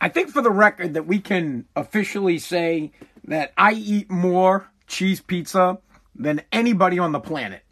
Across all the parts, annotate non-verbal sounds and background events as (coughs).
I think for the record that we can officially say that I eat more cheese pizza than anybody on the planet.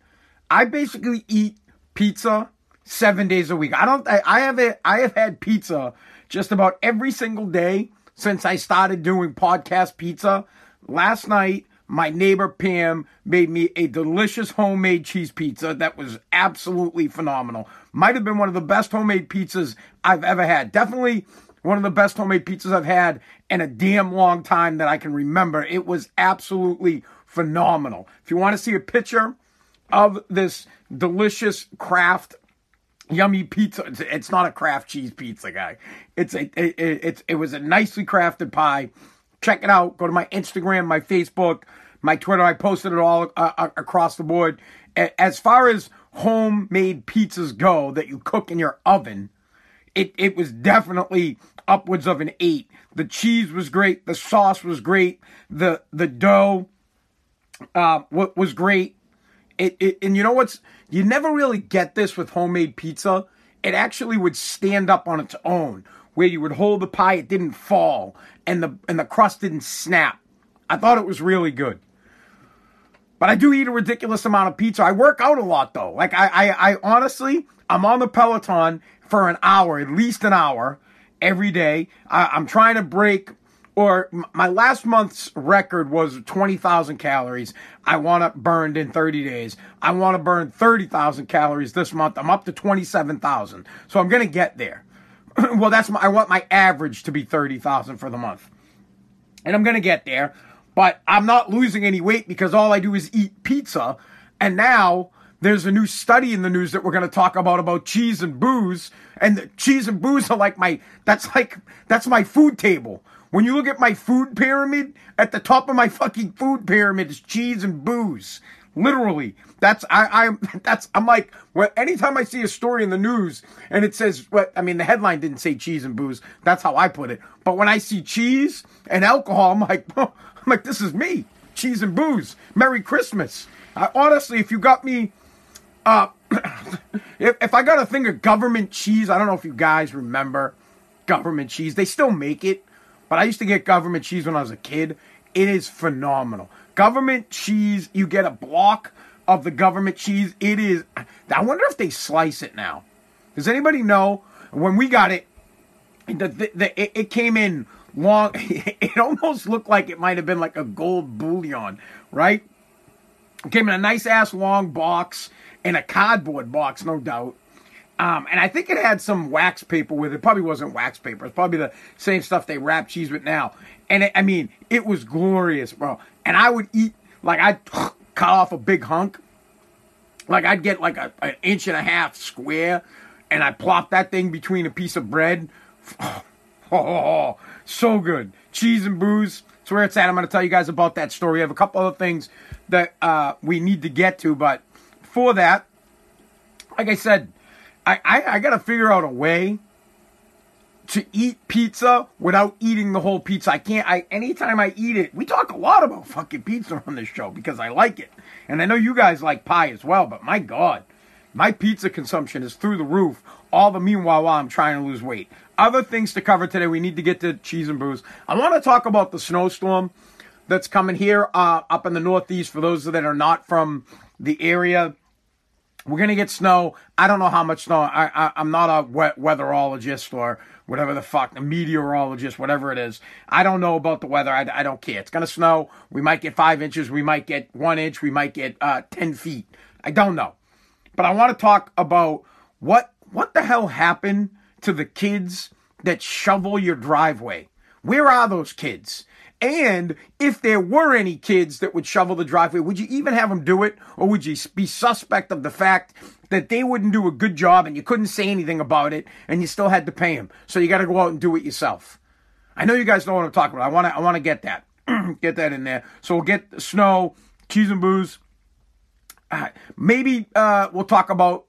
I basically eat pizza seven days a week. I don't. I, I have it. I have had pizza just about every single day since I started doing podcast pizza. Last night, my neighbor Pam made me a delicious homemade cheese pizza that was absolutely phenomenal. Might have been one of the best homemade pizzas I've ever had. Definitely one of the best homemade pizzas I've had in a damn long time that I can remember. It was absolutely phenomenal. If you want to see a picture of this delicious craft yummy pizza. It's, not a craft cheese pizza, guy. It's a it, it, it's it was a nicely crafted pie. Check it out. Go to my Instagram, my Facebook, my Twitter. I posted it all uh, uh across the board. As far as homemade pizzas go that you cook in your oven, it it was definitely upwards of an eight. The cheese was great. The sauce was great. The the dough uh, was great. It, it and you know what's you never really get this with homemade pizza. It actually would stand up on its own, where you would hold the pie, it didn't fall, and the and the crust didn't snap. I thought it was really good. But I do eat a ridiculous amount of pizza. I work out a lot though. Like I, I, I honestly, I'm on the Peloton for an hour, at least an hour every day. I, I'm trying to break or my last month's record was 20,000 calories. I want to burn in 30 days. I want to burn 30,000 calories this month. I'm up to 27,000. So I'm going to get there. (clears throat) well, that's my, I want my average to be 30,000 for the month. And I'm going to get there, but I'm not losing any weight because all I do is eat pizza. And now there's a new study in the news that we're going to talk about about cheese and booze and cheese and booze are like my that's like that's my food table. When you look at my food pyramid, at the top of my fucking food pyramid is cheese and booze. Literally, that's I I'm (laughs) that's I'm like well anytime I see a story in the news and it says what I mean the headline didn't say cheese and booze. That's how I put it. But when I see cheese and alcohol I'm like oh, (laughs) I'm like this is me. Cheese and booze. Merry Christmas. I, honestly if you got me uh (coughs) if if I got a thing of government cheese I don't know if you guys remember government cheese they still make it but I used to get government cheese when I was a kid. It is phenomenal. Government cheese, you get a block of the government cheese. It is. I wonder if they slice it now. Does anybody know? When we got it, the, the, the it, it came in long. (laughs) It almost looked like it might have been like a gold bullion, right? It came in a nice ass long box, in a cardboard box, no doubt. Um, and I think it had some wax paper with it. Probably wasn't wax paper. It's probably the same stuff they wrap cheese with now. And it, I mean, it was glorious, bro. And I would eat like I'd (sniffs) cut off a big hunk. Like I'd get like a, an inch and a half square, and I plop that thing between a piece of bread. Oh, (sniffs) oh, oh, so good. Cheese and booze. That's where it's at. I'm going to tell you guys about that story. I have a couple other things that uh, we need to get to, but for that, like I said, I, I, I got to figure out a way to eat pizza without eating the whole pizza. I can't. I anytime I eat it, we talk a lot about fucking pizza on this show because I like it, and I know you guys like pie as well. But my God, my pizza consumption is through the roof. All the meanwhile while I'm trying to lose weight. Other things to cover today. We need to get to cheese and booze. I want to talk about the snowstorm that's coming here uh, up in the Northeast. For those that are not from the area we're gonna get snow. I don't know how much snow. I, I am not a wet weatherologist or whatever the fuck, a meteorologist, whatever it is. I don't know about the weather. I, I don't care. It's gonna snow. We might get five inches. We might get one inch. We might get uh, ten feet. I don't know. But I want to talk about what what the hell happened to the kids that shovel your driveway. Where are those kids? And if there were any kids that would shovel the driveway, would you even have them do it? Or would you be suspect of the fact that they wouldn't do a good job and you couldn't say anything about it and you still had to pay them? So you got to go out and do it yourself. I know you guys know what I'm talking about. I want to I want to get that. (clears throat) get that in there. So we'll get snow, cheese and booze. Uh, maybe uh, we'll talk about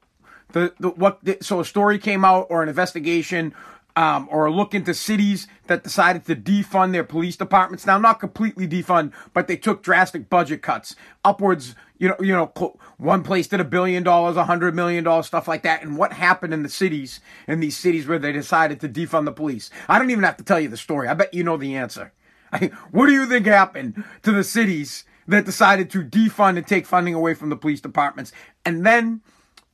the, the what the, so a story came out or an investigation um, or look into cities that decided to defund their police departments. Now, not completely defund, but they took drastic budget cuts, upwards, you know, you know, one place did a billion dollars, a hundred million dollars, stuff like that. And what happened in the cities, in these cities where they decided to defund the police? I don't even have to tell you the story. I bet you know the answer. I, what do you think happened to the cities that decided to defund and take funding away from the police departments? And then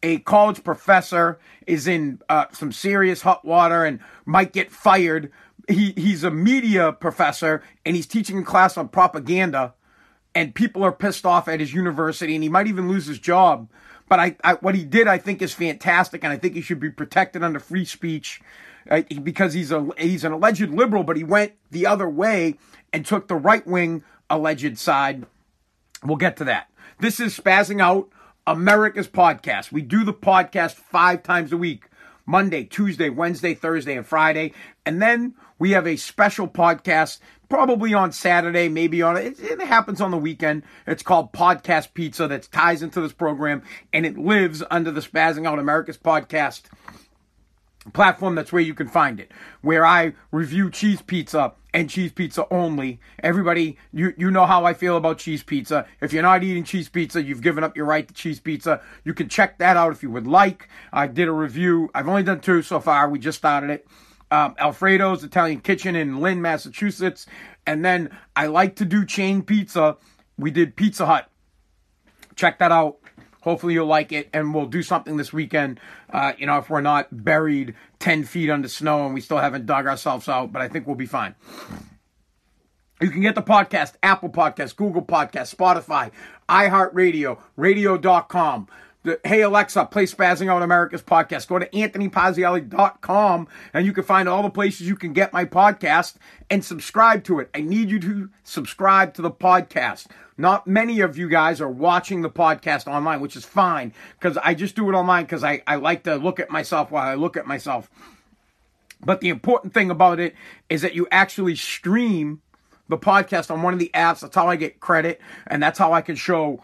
a college professor is in uh, some serious hot water and might get fired. He he's a media professor and he's teaching a class on propaganda and people are pissed off at his university and he might even lose his job. But I, I what he did, I think, is fantastic, and I think he should be protected under free speech uh, because he's a he's an alleged liberal, but he went the other way and took the right wing alleged side. We'll get to that. This is spazzing out America's podcast. We do the podcast five times a week. Monday, Tuesday, Wednesday, Thursday, and Friday. And then we have a special podcast probably on Saturday, maybe on it, it happens on the weekend. It's called Podcast Pizza that ties into this program and it lives under the Spazzing Out America's podcast platform. That's where you can find it. Where I review cheese pizza and cheese pizza only. Everybody, you, you know how I feel about cheese pizza. If you're not eating cheese pizza, you've given up your right to cheese pizza. You can check that out if you would like. I did a review. I've only done two so far. We just started it. Um, Alfredo's Italian Kitchen in Lynn, Massachusetts. And then I like to do chain pizza. We did Pizza Hut. Check that out. Hopefully you'll like it, and we'll do something this weekend. Uh, you know, if we're not buried ten feet under snow and we still haven't dug ourselves out, but I think we'll be fine. You can get the podcast, Apple Podcast, Google Podcast, Spotify, iHeartRadio, radio.com. Hey Alexa, play Spazzing Out America's podcast. Go to anthonypazziali.com and you can find all the places you can get my podcast and subscribe to it. I need you to subscribe to the podcast. Not many of you guys are watching the podcast online, which is fine because I just do it online because I, I like to look at myself while I look at myself. But the important thing about it is that you actually stream the podcast on one of the apps. That's how I get credit, and that's how I can show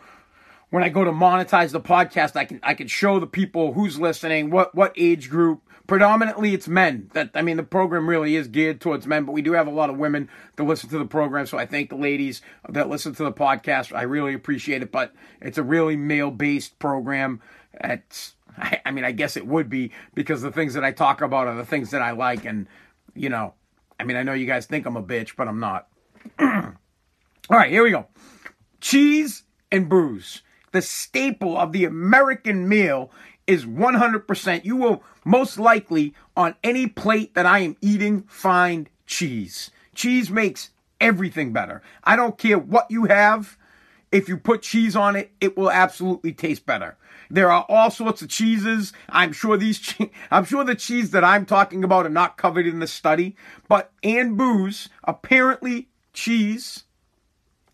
when I go to monetize the podcast. I can I can show the people who's listening, what what age group, predominantly it's men. That I mean, the program really is geared towards men, but we do have a lot of women that listen to the program. So I thank the ladies that listen to the podcast. I really appreciate it. But it's a really male based program. It's I, I mean, I guess it would be because the things that I talk about are the things that I like, and you know, I mean, I know you guys think I'm a bitch, but I'm not. (clears throat) All right, here we go. Cheese and booze the staple of the American meal is 100%. You will most likely on any plate that I am eating find cheese. Cheese makes everything better. I don't care what you have. If you put cheese on it, it will absolutely taste better. There are all sorts of cheeses. I'm sure these che- (laughs) I'm sure the cheese that I'm talking about are not covered in the study, but and booze, apparently cheese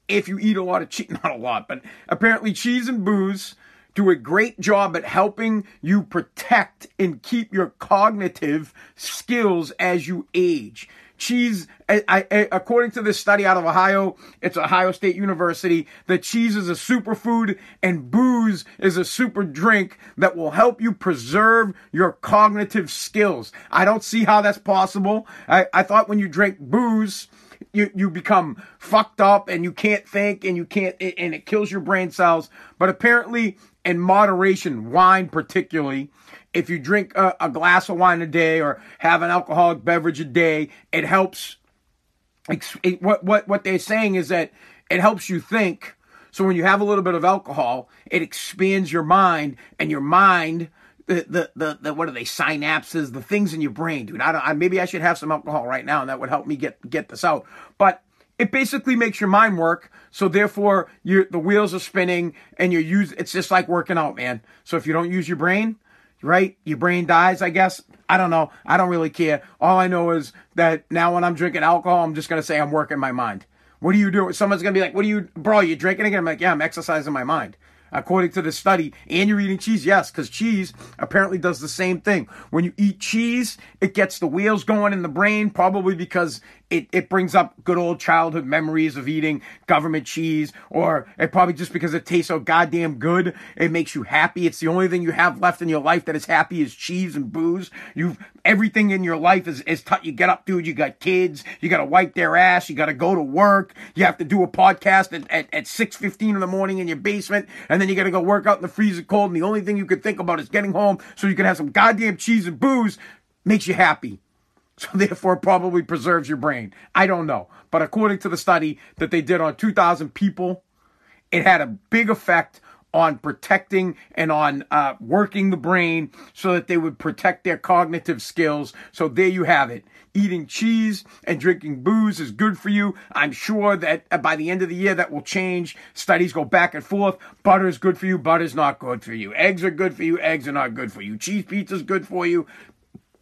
if you eat a lot of cheese, (laughs) not a lot, but apparently cheese and booze do a great job at helping you protect and keep your cognitive skills as you age. Cheese, I, I, according to this study out of Ohio, it's Ohio State University, that cheese is a superfood and booze is a super drink that will help you preserve your cognitive skills. I don't see how that's possible. I, I thought when you drink booze, you you become fucked up and you can't think and you can't and it kills your brain cells. But apparently, in moderation, wine particularly, if you drink a, a glass of wine a day or have an alcoholic beverage a day, it helps. It, what what what they're saying is that it helps you think. So when you have a little bit of alcohol, it expands your mind, and your mind the, the, the, what are they, synapses, the things in your brain, dude. I don't, I, maybe I should have some alcohol right now and that would help me get, get this out. But it basically makes your mind work. So therefore, you the wheels are spinning and you use, it's just like working out, man. So if you don't use your brain, right, your brain dies, I guess. I don't know. I don't really care. All I know is that now when I'm drinking alcohol, I'm just going to say I'm working my mind. What are you doing? Someone's going to be like, what are you, bro, you drinking again? I'm like, yeah, I'm exercising my mind according to the study. And you're eating cheese, yes, because cheese apparently does the same thing. When you eat cheese, it gets the wheels going in the brain, probably because it, it brings up good old childhood memories of eating government cheese, or it probably just because it tastes so goddamn good, it makes you happy. It's the only thing you have left in your life that is happy is cheese and booze. You've everything in your life is, is t- you get up, dude. You got kids, you got to wipe their ass, you got to go to work, you have to do a podcast at, at, at 6.15 in the morning in your basement, and then you got to go work out in the freezing cold, and the only thing you can think about is getting home so you can have some goddamn cheese and booze, makes you happy. (laughs) So therefore, probably preserves your brain. I don't know. But according to the study that they did on 2,000 people, it had a big effect on protecting and on uh, working the brain so that they would protect their cognitive skills. So there you have it. Eating cheese and drinking booze is good for you. I'm sure that by the end of the year that will change. Studies go back and forth. Butter is good for you. Butter's not good for you. Eggs are good for you. Eggs are not good for you. Cheese pizza is good for you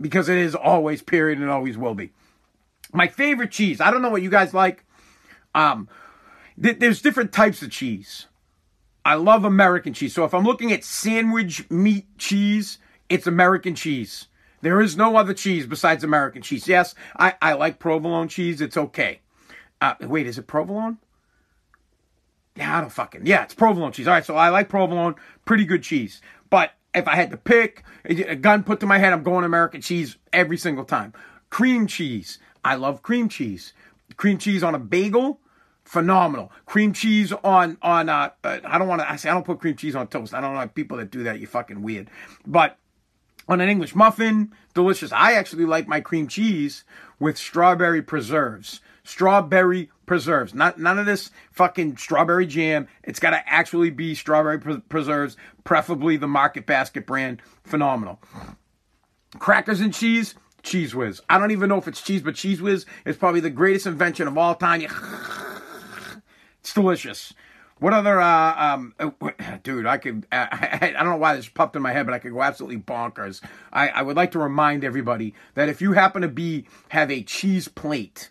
because it is always period and always will be. My favorite cheese. I don't know what you guys like. Um, th- there's different types of cheese. I love American cheese. So if I'm looking at sandwich meat cheese, it's American cheese. There is no other cheese besides American cheese. Yes, I, I like provolone cheese. It's okay. Uh, wait, is it provolone? Yeah, I don't fucking. Yeah, it's provolone cheese. All right, so I like provolone. Pretty good cheese. But if I had to pick a gun put to my head, I'm going American cheese every single time. Cream cheese. I love cream cheese. Cream cheese on a bagel phenomenal. Cream cheese on on uh, uh I don't want to I say I don't put cream cheese on toast. I don't like people that do that. You fucking weird. But on an English muffin, delicious. I actually like my cream cheese with strawberry preserves. Strawberry preserves. Not none of this fucking strawberry jam. It's got to actually be strawberry pre- preserves, preferably the Market Basket brand. Phenomenal. Crackers and cheese, Cheez Whiz. I don't even know if it's cheese, but Cheez Whiz is probably the greatest invention of all time. It's delicious. What other, uh, um, uh, (clears throat) dude, I could, I, I, don't know why this popped in my head, but I could go absolutely bonkers. I, I would like to remind everybody that if you happen to be, have a cheese plate,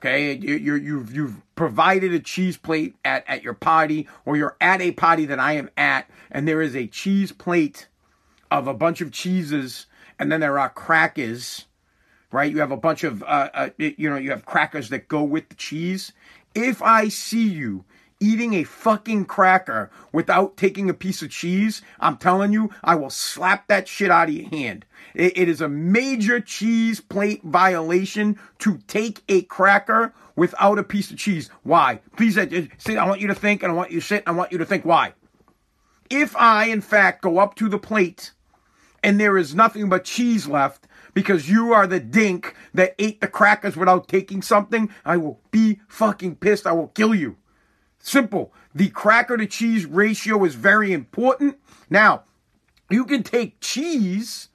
okay, you, you you've, you've provided a cheese plate at, at your party, or you're at a party that I am at, and there is a cheese plate of a bunch of cheeses, and then there are crackers, right? You have a bunch of, uh, uh you know, you have crackers that go with the cheese if I see you eating a fucking cracker without taking a piece of cheese, I'm telling you, I will slap that shit out of your hand. it, it is a major cheese plate violation to take a cracker without a piece of cheese. Why? Please, uh, sit. I want you to think, and I want you to sit, and I want you to think why. If I, in fact, go up to the plate and there is nothing but cheese left, because you are the dink that ate the crackers without taking something, I will be fucking pissed. I will kill you. Simple. The cracker to cheese ratio is very important. Now, you can take cheese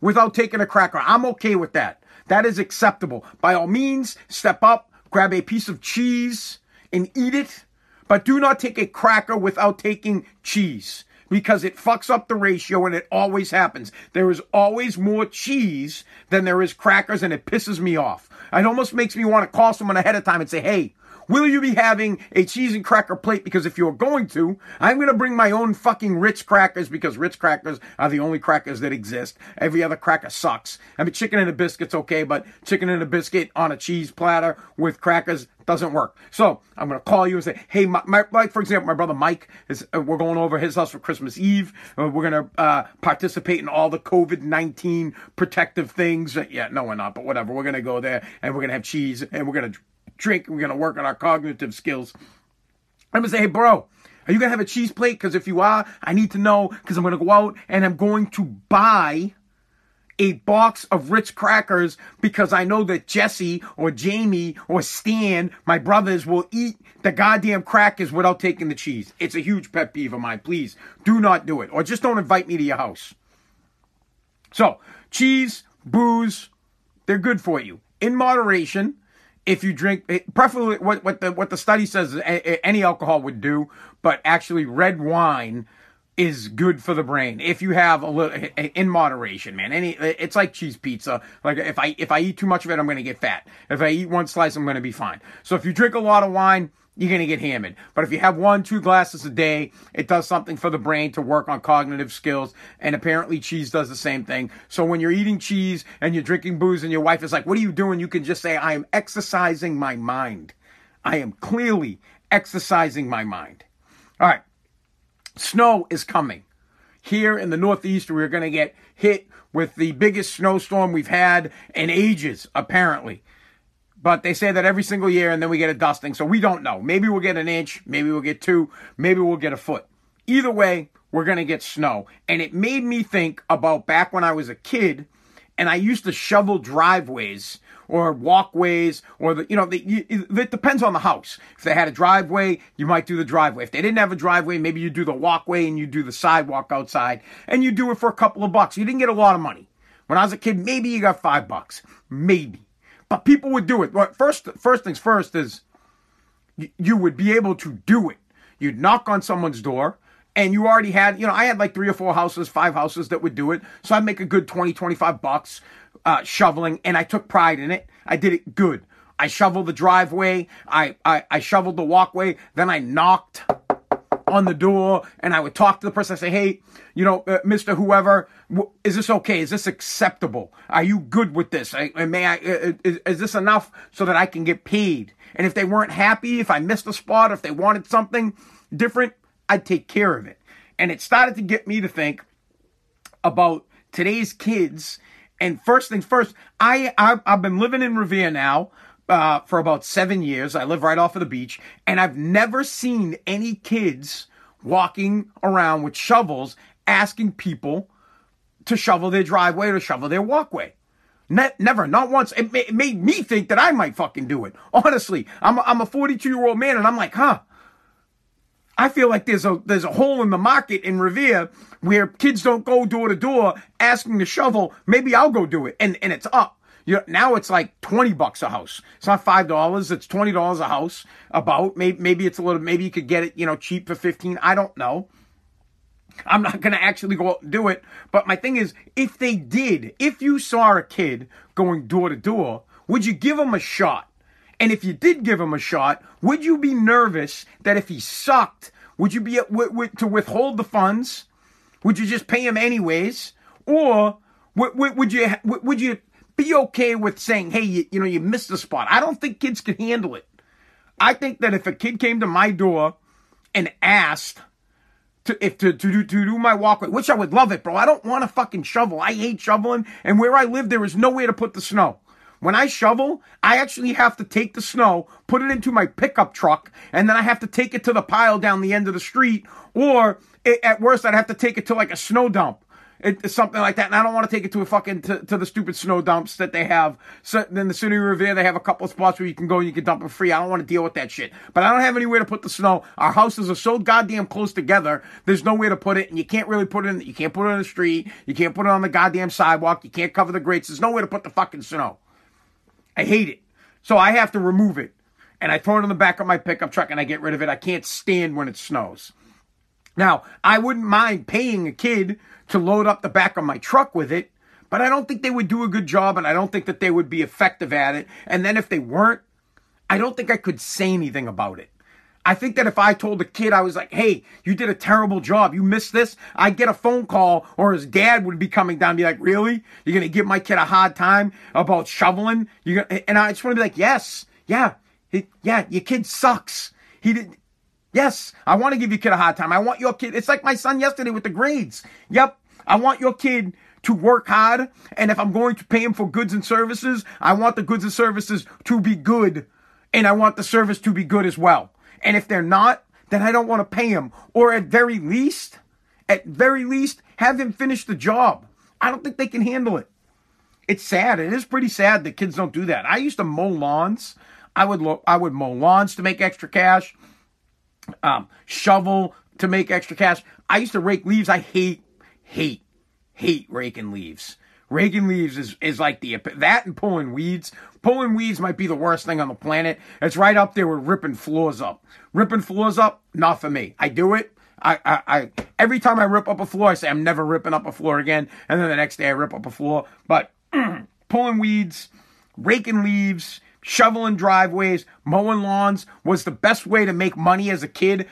without taking a cracker. I'm okay with that. That is acceptable. By all means, step up, grab a piece of cheese and eat it, but do not take a cracker without taking cheese because it fucks up the ratio and it always happens. There is always more cheese than there is crackers and it pisses me off. It almost makes me want to call someone ahead of time and say, hey, Will you be having a cheese and cracker plate? Because if you're going to, I'm going to bring my own fucking Ritz crackers because Ritz crackers are the only crackers that exist. Every other cracker sucks. I mean, chicken and a biscuit's okay, but chicken and a biscuit on a cheese platter with crackers doesn't work. So I'm going to call you and say, hey, my, my, like, for example, my brother Mike is, uh, we're going over his house for Christmas Eve. Uh, we're going to uh, participate in all the COVID 19 protective things. Yeah, no, we're not, but whatever. We're going to go there and we're going to have cheese and we're going to drink. We're going to work on our cognitive skills. I'm going to say, hey, bro, are you going to have a cheese plate? Because if you are, I need to know because I'm going to go out and I'm going to buy a box of Ritz crackers because I know that Jesse or Jamie or Stan, my brothers, will eat the goddamn crackers without taking the cheese. It's a huge pet peeve of mine. Please do not do it. Or just don't invite me to your house. So, cheese, booze, they're good for you. In moderation, if you drink, eh, preferably what, what the what the study says is any alcohol would do, but actually red wine is good for the brain if you have a little eh, eh, in moderation, man. Any it's like cheese pizza. Like if I if I eat too much of it, I'm going to get fat. If I eat one slice, I'm going to be fine. So if you drink a lot of wine, you're going to get hammered. But if you have one, two glasses a day, it does something for the brain to work on cognitive skills. And apparently cheese does the same thing. So when you're eating cheese and you're drinking booze and your wife is like, what are you doing? You can just say, I am exercising my mind. I am clearly exercising my mind. All right. Snow is coming. Here in the Northeast, we're going to get hit with the biggest snowstorm we've had in ages, apparently But they say that every single year and then we get a dusting. So we don't know. Maybe we'll get an inch. Maybe we'll get two. Maybe we'll get a foot. Either way, we're going to get snow. And it made me think about back when I was a kid and I used to shovel driveways or walkways or the you know the, it depends on the house. If they had a driveway, you might do the driveway. If they didn't have a driveway, maybe you do the walkway and you do the sidewalk outside and you do it for a couple of bucks. You didn't get a lot of money. When I was a kid, maybe you got 5 bucks. Maybe. But people would do it. First first things first is you, would be able to do it. You'd knock on someone's door and you already had, you know, I had like three or four houses, five houses that would do it. So I'd make a good 20, 25 bucks uh, shoveling, and I took pride in it. I did it good. I shoveled the driveway. I, I, I shoveled the walkway. Then I knocked on the door and I would talk to the person. I say, hey, you know, uh, Mr. Whoever, is this okay? Is this acceptable? Are you good with this? I, may I, uh, uh, is, is this enough so that I can get paid? And if they weren't happy, if I missed a spot, if they wanted something different, I'd take care of it. And it started to get me to think about today's kids. And first things first, I I've, I've been living in Revere now uh, for about seven years. I live right off of the beach, and I've never seen any kids walking around with shovels asking people to shovel their driveway or to shovel their walkway. Ne- never, not once. It, ma- it, made me think that I might fucking do it. (laughs) Honestly, I'm a, I'm a 42 year old man, and I'm like, huh. I feel like there's a there's a hole in the market in Revere where kids don't go door to door asking to shovel. Maybe I'll go do it, and and it's up. You know, now it's like twenty bucks a house. It's not five dollars. It's twenty dollars a house. About maybe maybe it's a little. Maybe you could get it you know cheap for fifteen. I don't know. I'm not going to actually go out and do it. But my thing is, if they did, if you saw a kid going door to door, would you give him a shot? And if you did give him a shot, would you be nervous that if he sucked, would you be w- w- to withhold the funds? Would you just pay him anyways, or w- would you would you be okay with saying, "Hey, you, you know, you missed the spot"? I don't think kids can handle it. I think that if a kid came to my door and asked to if to, to do to do my walkway, which I would love it, bro. I don't want to fucking shovel. I hate shoveling, and where I live, there is nowhere to put the snow. When I shovel, I actually have to take the snow, put it into my pickup truck, and then I have to take it to the pile down the end of the street. Or at worst, I'd have to take it to like a snow dump. It's something like that. And I don't want to take it to a fucking, to, to the stupid snow dumps that they have. So in the city of Revere, they have a couple of spots where you can go and you can dump it free. I don't want to deal with that shit. But I don't have anywhere to put the snow. Our houses are so goddamn close together. There's nowhere to put it. And you can't really put it in, you can't put it on the street. You can't put it on the goddamn sidewalk. You can't cover the grates. There's nowhere to put the fucking snow. I hate it. So I have to remove it. And I throw it in the back of my pickup truck and I get rid of it. I can't stand when it snows. Now, I wouldn't mind paying a kid to load up the back of my truck with it, but I don't think they would do a good job and I don't think that they would be effective at it. And then if they weren't, I don't think I could say anything about it. I think that if I told a kid, I was like, hey, you did a terrible job. You missed this. I'd get a phone call or his dad would be coming down and be like, really? You're going to give my kid a hard time about shoveling? You're gonna, and I just want to be like, yes, yeah, he, yeah, your kid sucks. He did. Yes, I want to give your kid a hard time. I want your kid. It's like my son yesterday with the grades. Yep. I want your kid to work hard. And if I'm going to pay him for goods and services, I want the goods and services to be good. And I want the service to be good as well. And if they're not, then I don't want to pay him. Or at very least, at very least, have him finish the job. I don't think they can handle it. It's sad. It is pretty sad that kids don't do that. I used to mow lawns. I would lo- I would mow lawns to make extra cash. Um, shovel to make extra cash. I used to rake leaves. I hate, hate, hate raking leaves. Raking leaves is, is like the that and pulling weeds. Pulling weeds might be the worst thing on the planet. It's right up there with ripping floors up. Ripping floors up, not for me. I do it. I, I, I every time I rip up a floor, I say I'm never ripping up a floor again, and then the next day I rip up a floor. But (clears throat) pulling weeds, raking leaves, shoveling driveways, mowing lawns was the best way to make money as a kid,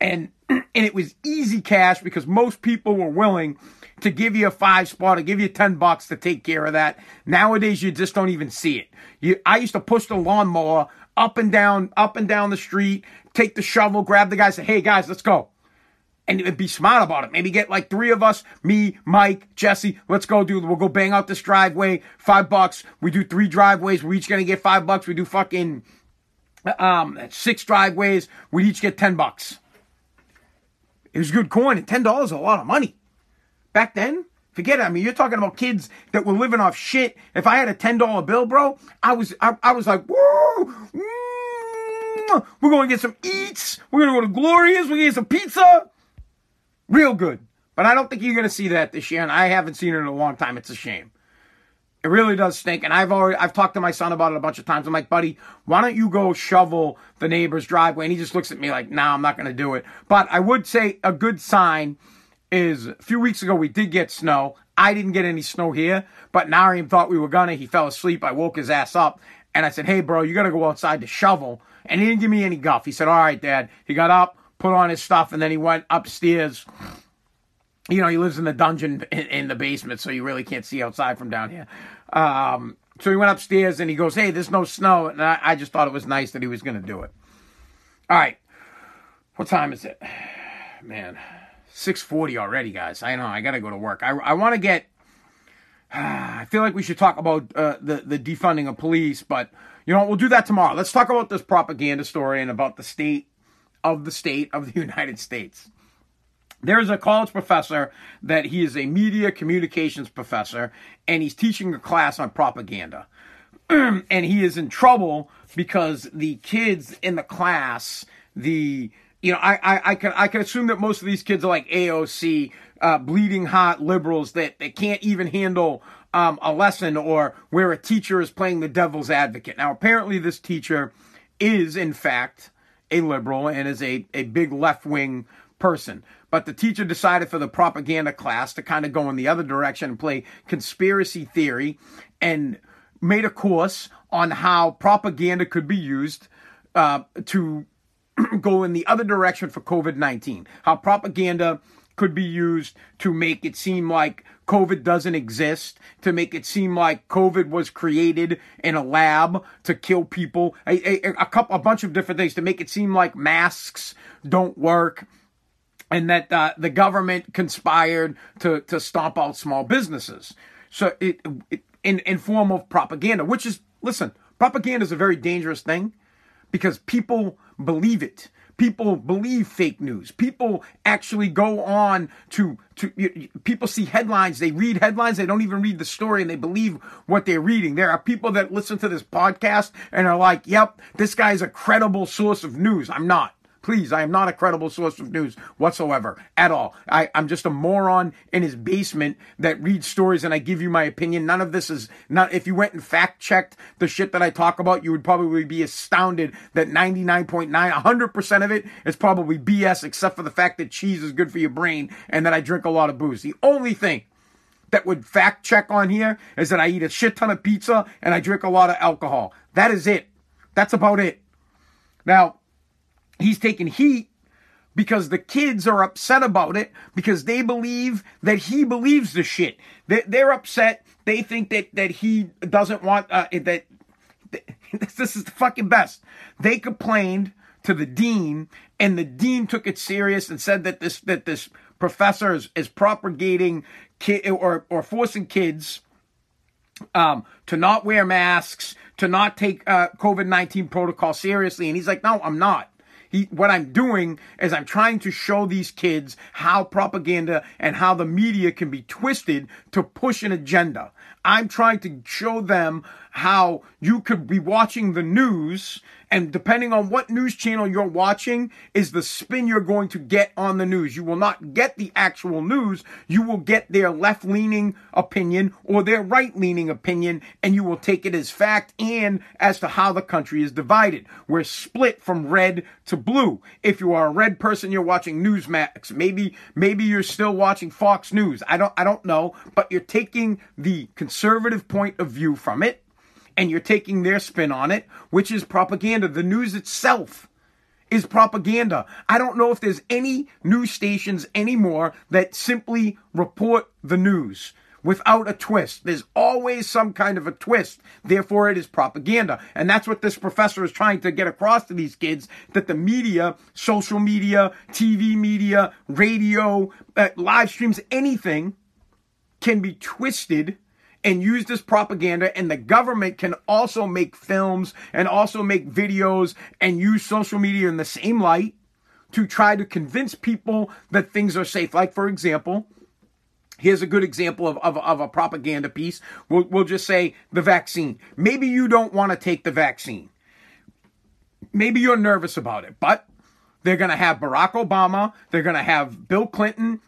and (clears throat) and it was easy cash because most people were willing to give you a five spot or give you 10 bucks to take care of that. Nowadays, you just don't even see it. You, I used to push the lawnmower up and down, up and down the street, take the shovel, grab the guy, say, hey guys, let's go. And be smart about it. Maybe get like three of us, me, Mike, Jesse. Let's go do. We'll go bang out this driveway. Five bucks. We do three driveways. We're each gonna get five bucks. We do fucking um six driveways. We each get ten bucks. It was good coin, and ten dollars is a lot of money. Back then, forget it. I mean, you're talking about kids that were living off shit. If I had a ten dollar bill, bro, I was I, I was like, woo. We're going to get some eats. We're going to go to Gloria's. We're going to get some pizza. Real good. But I don't think you're going to see that this year, and I haven't seen it in a long time. It's a shame. It really does stink. And I've already I've talked to my son about it a bunch of times. I'm like, buddy, why don't you go shovel the neighbor's driveway? And he just looks at me like, nah, I'm not gonna do it. But I would say a good sign is a few weeks ago we did get snow. I didn't get any snow here, but Nariam thought we were gonna. He fell asleep. I woke his ass up and I said, Hey bro, you gotta go outside to shovel. And he didn't give me any guff. He said, All right, Dad. He got up, put on his stuff, and then he went upstairs you know, he lives in the dungeon in, in, the basement, so you really can't see outside from down here. Um, so he went upstairs and he goes, Hey, there's no snow. And I, I just thought it was nice that he was going to do it. All right. What time is it? Man, 640 already, guys. I know. I got to go to work. I, I want to get. (sighs) I feel like we should talk about uh, the, the defunding of police, but, you know, we'll do that tomorrow. Let's talk about this propaganda story and about the state of the state of the (laughs) United States. There's a college professor that he is a media communications professor, and he's teaching a class on propaganda. (clears throat) and he is in trouble because the kids in the class, the you know, I, I, I can I can assume that most of these kids are like AOC, uh, bleeding hot liberals that, that can't even handle um, a lesson or where a teacher is playing the devil's advocate. Now, apparently, this teacher is in fact a liberal and is a, a big left wing person. But the teacher decided for the propaganda class to kind of go in the other direction and play conspiracy theory and made a course on how propaganda could be used uh, to (clears throat) go in the other direction for COVID 19. How propaganda could be used to make it seem like COVID doesn't exist, to make it seem like COVID was created in a lab to kill people, a, a, a couple, a bunch of different things to make it seem like masks don't work, and that uh, the government conspired to to stomp out small businesses. So it, it in in form of propaganda, which is listen, propaganda is a very dangerous thing because people believe it. People believe fake news. People actually go on to to people see headlines, they read headlines, they don't even read the story and they believe what they're reading. There are people that listen to this podcast and are like, "Yep, this guy's a credible source of news." I'm not. Please, I am not a credible source of news whatsoever at all. I, I'm just a moron in his basement that reads stories and I give you my opinion. None of this is not, if you went and fact checked the shit that I talk about, you would probably be astounded that 99.9, 100% of it is probably BS except for the fact that cheese is good for your brain and that I drink a lot of booze. The only thing that would fact check on here is that I eat a shit ton of pizza and I drink a lot of alcohol. That is it. That's about it. Now, he's taking heat because the kids are upset about it because they believe that he believes the shit. They're upset. They think that, that he doesn't want, uh, that, (laughs) this is the fucking best. They complained to the dean and the dean took it serious and said that this, that this professor is, is propagating kid or, or forcing kids, um, to not wear masks, to not take, uh, COVID-19 protocol seriously. And he's like, no, I'm not. He, what I'm doing is I'm trying to show these kids how propaganda and how the media can be twisted to push an agenda. I'm trying to show them how you could be watching the news and depending on what news channel you're watching is the spin you're going to get on the news. You will not get the actual news. You will get their left leaning opinion or their right leaning opinion and you will take it as fact and as to how the country is divided. We're split from red to blue. If you are a red person, you're watching Newsmax. Maybe, maybe you're still watching Fox News. I don't, I don't know, but you're taking the conservative point of view from it and you're taking their spin on it, which is propaganda. The news itself is propaganda. I don't know if there's any news stations anymore that simply report the news. without a twist. There's always some kind of a twist. Therefore, it is propaganda. And that's what this professor is trying to get across to these kids that the media, social media, TV media, radio, uh, live streams, anything can be twisted and use this propaganda and the government can also make films and also make videos and use social media in the same light to try to convince people that things are safe like for example Here's a good example of, of, of a propaganda piece. We'll, we'll just say the vaccine. Maybe you don't want to take the vaccine. Maybe you're nervous about it, but they're going to have Barack Obama, they're going to have Bill Clinton,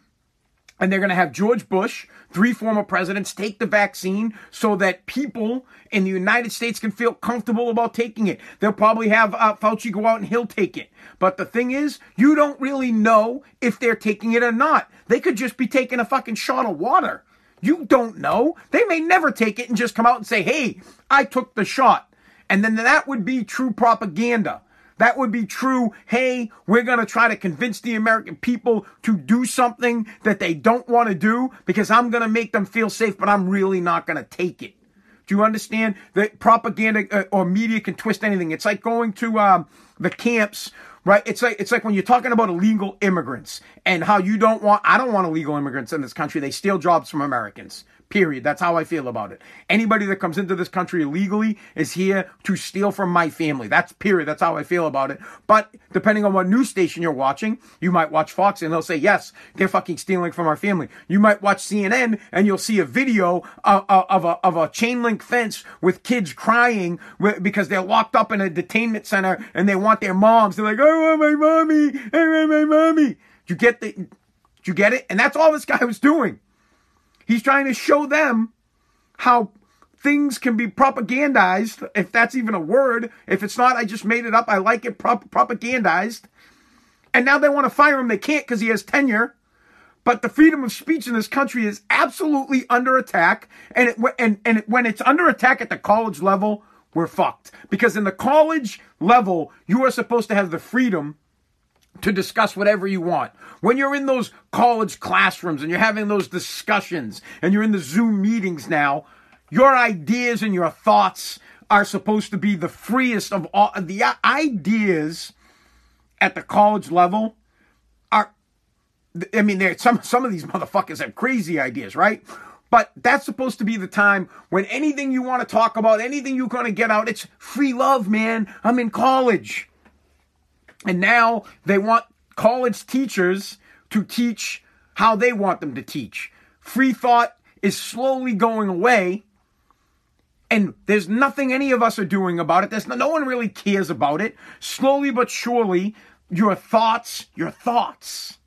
and they're going to have George Bush, three former presidents, take the vaccine so that people in the United States can feel comfortable about taking it. They'll probably have uh, Fauci go out and he'll take it. But the thing is, you don't really know if they're taking it or not. They could just be taking a fucking shot of water. You don't know. They may never take it and just come out and say, hey, I took the shot. And then that would be true propaganda. That would be true. Hey, we're going to try to convince the American people to do something that they don't want to do because I'm going to make them feel safe, but I'm really not going to take it. Do you understand that propaganda uh, or media can twist anything? It's like going to um, the camps right? It's like it's like when you're talking about illegal immigrants and how you don't want I don't want illegal immigrants in this country. They steal jobs from Americans. Period. That's how I feel about it. Anybody that comes into this country illegally is here to steal from my family. That's period. That's how I feel about it. But depending on what news station you're watching, you might watch Fox and they'll say, yes, they're fucking stealing from our family. You might watch CNN and you'll see a video of, of, a, of a chain link fence with kids crying because they're locked up in a detainment center and they want their moms. They're like, I want my mommy. I want my mommy. Do you get the, do you get it? And that's all this guy was doing. He's trying to show them how things can be propagandized, if that's even a word. If it's not, I just made it up. I like it prop- propagandized. And now they want to fire him. They can't because he has tenure. But the freedom of speech in this country is absolutely under attack. And it, and, and when it's under attack at the college level, we're fucked. Because in the college level, you are supposed to have the freedom to discuss whatever you want. When you're in those college classrooms and you're having those discussions and you're in the Zoom meetings now, your ideas and your thoughts are supposed to be the freest of all. The ideas at the college level are, I mean, some, some of these motherfuckers have crazy ideas, right? But that's supposed to be the time when anything you want to talk about, anything you're going to get out, it's free love, man. I'm in college. And now they want college teachers to teach how they want them to teach. Free thought is slowly going away. And there's nothing any of us are doing about it. There's no, no one really cares about it. Slowly but surely, your thoughts, your thoughts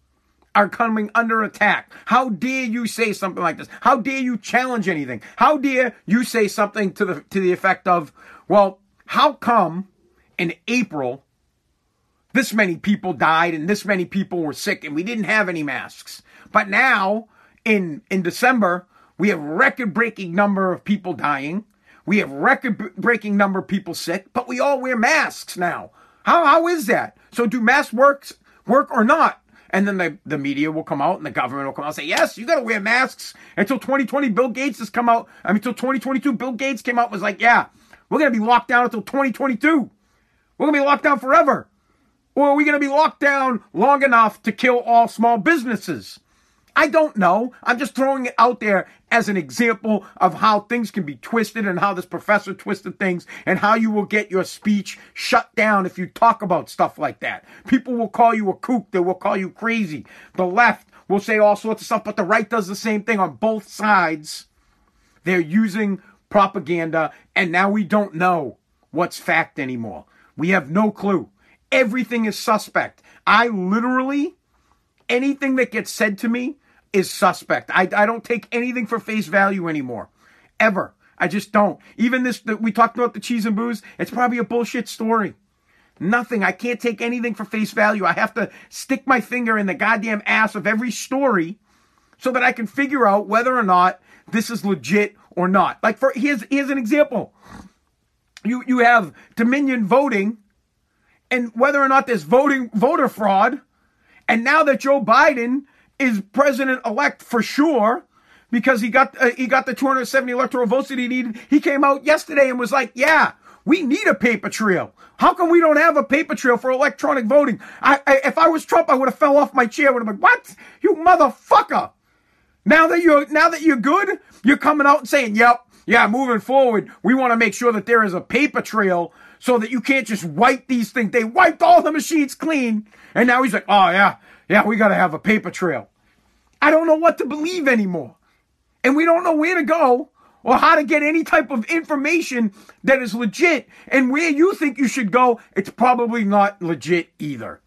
are coming under attack. How dare you say something like this? How dare you challenge anything? How dare you say something to the to the effect of, well, how come in April this many people died and this many people were sick and we didn't have any masks. But now in in December, we have record breaking number of people dying. We have record breaking number of people sick, but we all wear masks now. How how is that? So do masks work work or not? And then the, the media will come out and the government will come out and say, yes, you got to wear masks until 2020. Bill Gates has come out. I mean, until 2022, Bill Gates came out was like, yeah, we're going to be locked down until 2022. We're going to be locked down forever. Or are we going to be locked down long enough to kill all small businesses? I don't know. I'm just throwing it out there as an example of how things can be twisted and how this professor twisted things and how you will get your speech shut down if you talk about stuff like that. People will call you a kook. They will call you crazy. The left will say all sorts of stuff, but the right does the same thing on both sides. They're using propaganda and now we don't know what's fact anymore. We have no clue everything is suspect. I literally, anything that gets said to me is suspect. I, I don't take anything for face value anymore. Ever. I just don't. Even this, we talked about the cheese and booze, it's probably a bullshit story. Nothing. I can't take anything for face value. I have to stick my finger in the goddamn ass of every story so that I can figure out whether or not this is legit or not. Like for here's here's an example. You you have Dominion voting and whether or not there's voting voter fraud. And now that Joe Biden is president elect for sure, because he got uh, he got the 270 electoral votes that he needed. He came out yesterday and was like, "Yeah, we need a paper trail. How come we don't have a paper trail for electronic voting? I, I if I was Trump, I would have fell off my chair. Would have been, what? You motherfucker! Now that you're now that you're good, you're coming out and saying, "Yep, yeah, moving forward, we want to make sure that there is a paper trail." So that you can't just wipe these things. They wiped all the machines clean. And now he's like, oh yeah, yeah, we got to have a paper trail. I don't know what to believe anymore. And we don't know where to go or how to get any type of information that is legit. And where you think you should go, it's probably not legit either.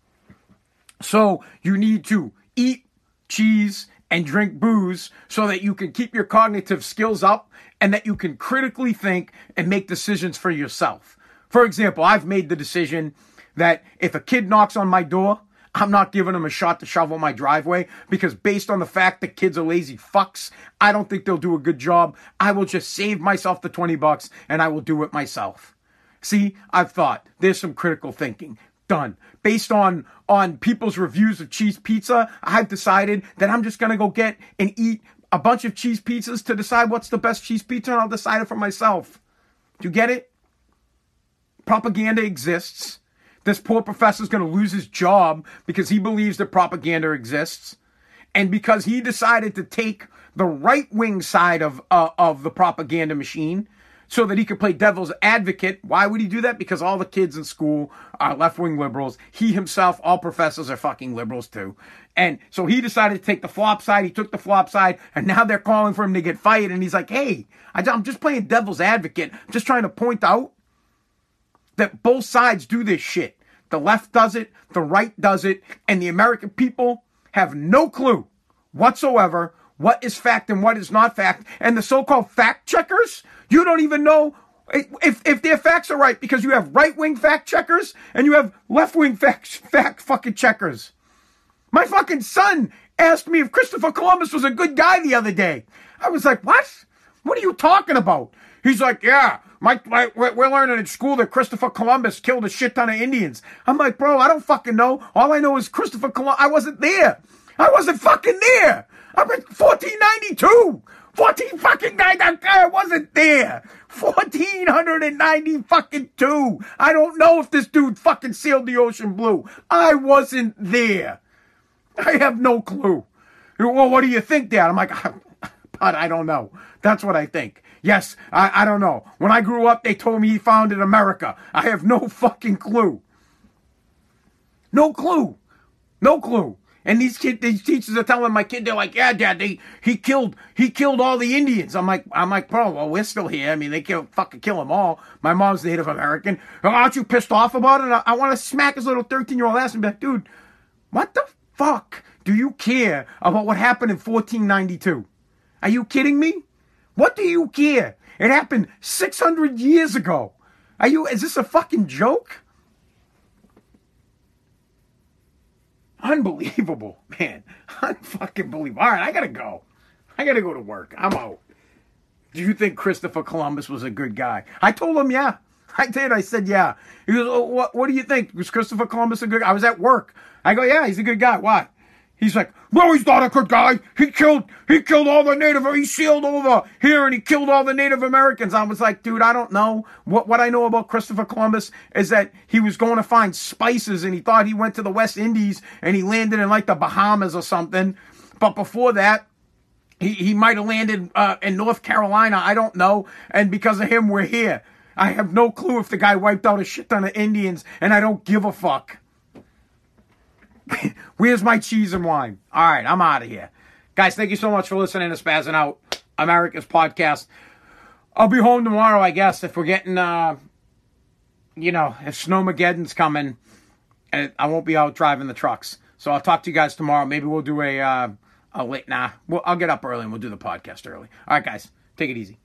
So you need to eat cheese and drink booze so that you can keep your cognitive skills up and that you can critically think and make decisions for yourself. For example, I've made the decision that if a kid knocks on my door, I'm not giving them a shot to shovel my driveway because based on the fact that kids are lazy fucks, I don't think they'll do a good job. I will just save myself the 20 bucks and I will do it myself. See, I've thought there's some critical thinking. Done. Based on on people's reviews of cheese pizza, I've decided that I'm just gonna go get and eat a bunch of cheese pizzas to decide what's the best cheese pizza and I'll decide it for myself. Do you get it? Propaganda exists. This poor professor is going to lose his job because he believes that propaganda exists. And because he decided to take the right wing side of, uh, of the propaganda machine so that he could play devil's advocate. Why would he do that? Because all the kids in school are left wing liberals. He himself, all professors are fucking liberals too. And so he decided to take the flop side. He took the flop side, and now they're calling for him to get fired. And he's like, hey, I'm just playing devil's advocate. I'm just trying to point out that both sides do this shit. The left does it, the right does it, and the American people have no clue whatsoever what is fact and what is not fact. And the so-called fact checkers, you don't even know if, if their facts are right because you have right-wing fact checkers and you have left-wing fact, fact fucking checkers. My fucking son asked me if Christopher Columbus was a good guy the other day. I was like, what? What are you talking about? He's like, yeah, my, we're learning in school that Christopher Columbus killed a shit ton of Indians. I'm like, bro, I don't fucking know. All I know is Christopher Columbus. I wasn't there. I wasn't fucking there. I'm in 1492. 14 fucking 90. I wasn't there. 1490 fucking two. I don't know if this dude fucking sealed the ocean blue. I wasn't there. I have no clue. Well, what do you think, Dad? I'm like, (laughs) but I don't know. That's what I think. Yes, I, I don't know. When I grew up, they told me he founded America. I have no (laughs) fucking clue. No clue. No clue. And these kid, these teachers are telling my kid, they're like, "Yeah, Dad, they he killed he killed all the Indians." I'm like, I'm like, bro, well, we're still here. I mean, they kill fucking kill them all. My mom's Native American. Oh, aren't you pissed off about it? I, I want to smack his little 13 year old ass and be like, dude, what the fuck do you care about what happened in 1492? Are you kidding me? What do you care? It happened 600 years ago. Are you, is this a fucking joke? Unbelievable, (laughs) man. Unfucking believable. All right, I gotta go. I gotta go to work. I'm out. Do you think Christopher Columbus was a good guy? I told him, yeah. I did. I said, yeah. He goes, oh, what, what do you think? Was Christopher Columbus a good guy? I was at work. I go, yeah, he's a good guy. Why? He's like, no, he's not a good guy. He killed, he killed all the Native, he sailed over here and he killed all the Native Americans. I was like, dude, I don't know. What, what I know about Christopher Columbus is that he was going to find spices and he thought he went to the West Indies and he landed in like the Bahamas or something. But before that, he, he might have landed uh, in North Carolina. I don't know. And because of him, we're here. I have no clue if the guy wiped out a shit ton of Indians and I don't give a fuck. (laughs) Where's my cheese and wine? All right, I'm out of here. Guys, thank you so much for listening to Spazzing Out, America's podcast. I'll be home tomorrow, I guess, if we're getting, uh, you know, if Snowmageddon's coming, and I won't be out driving the trucks. So I'll talk to you guys tomorrow. Maybe we'll do a, uh, a late, nah, we'll, I'll get up early and we'll do the podcast early. All right, guys, take it easy.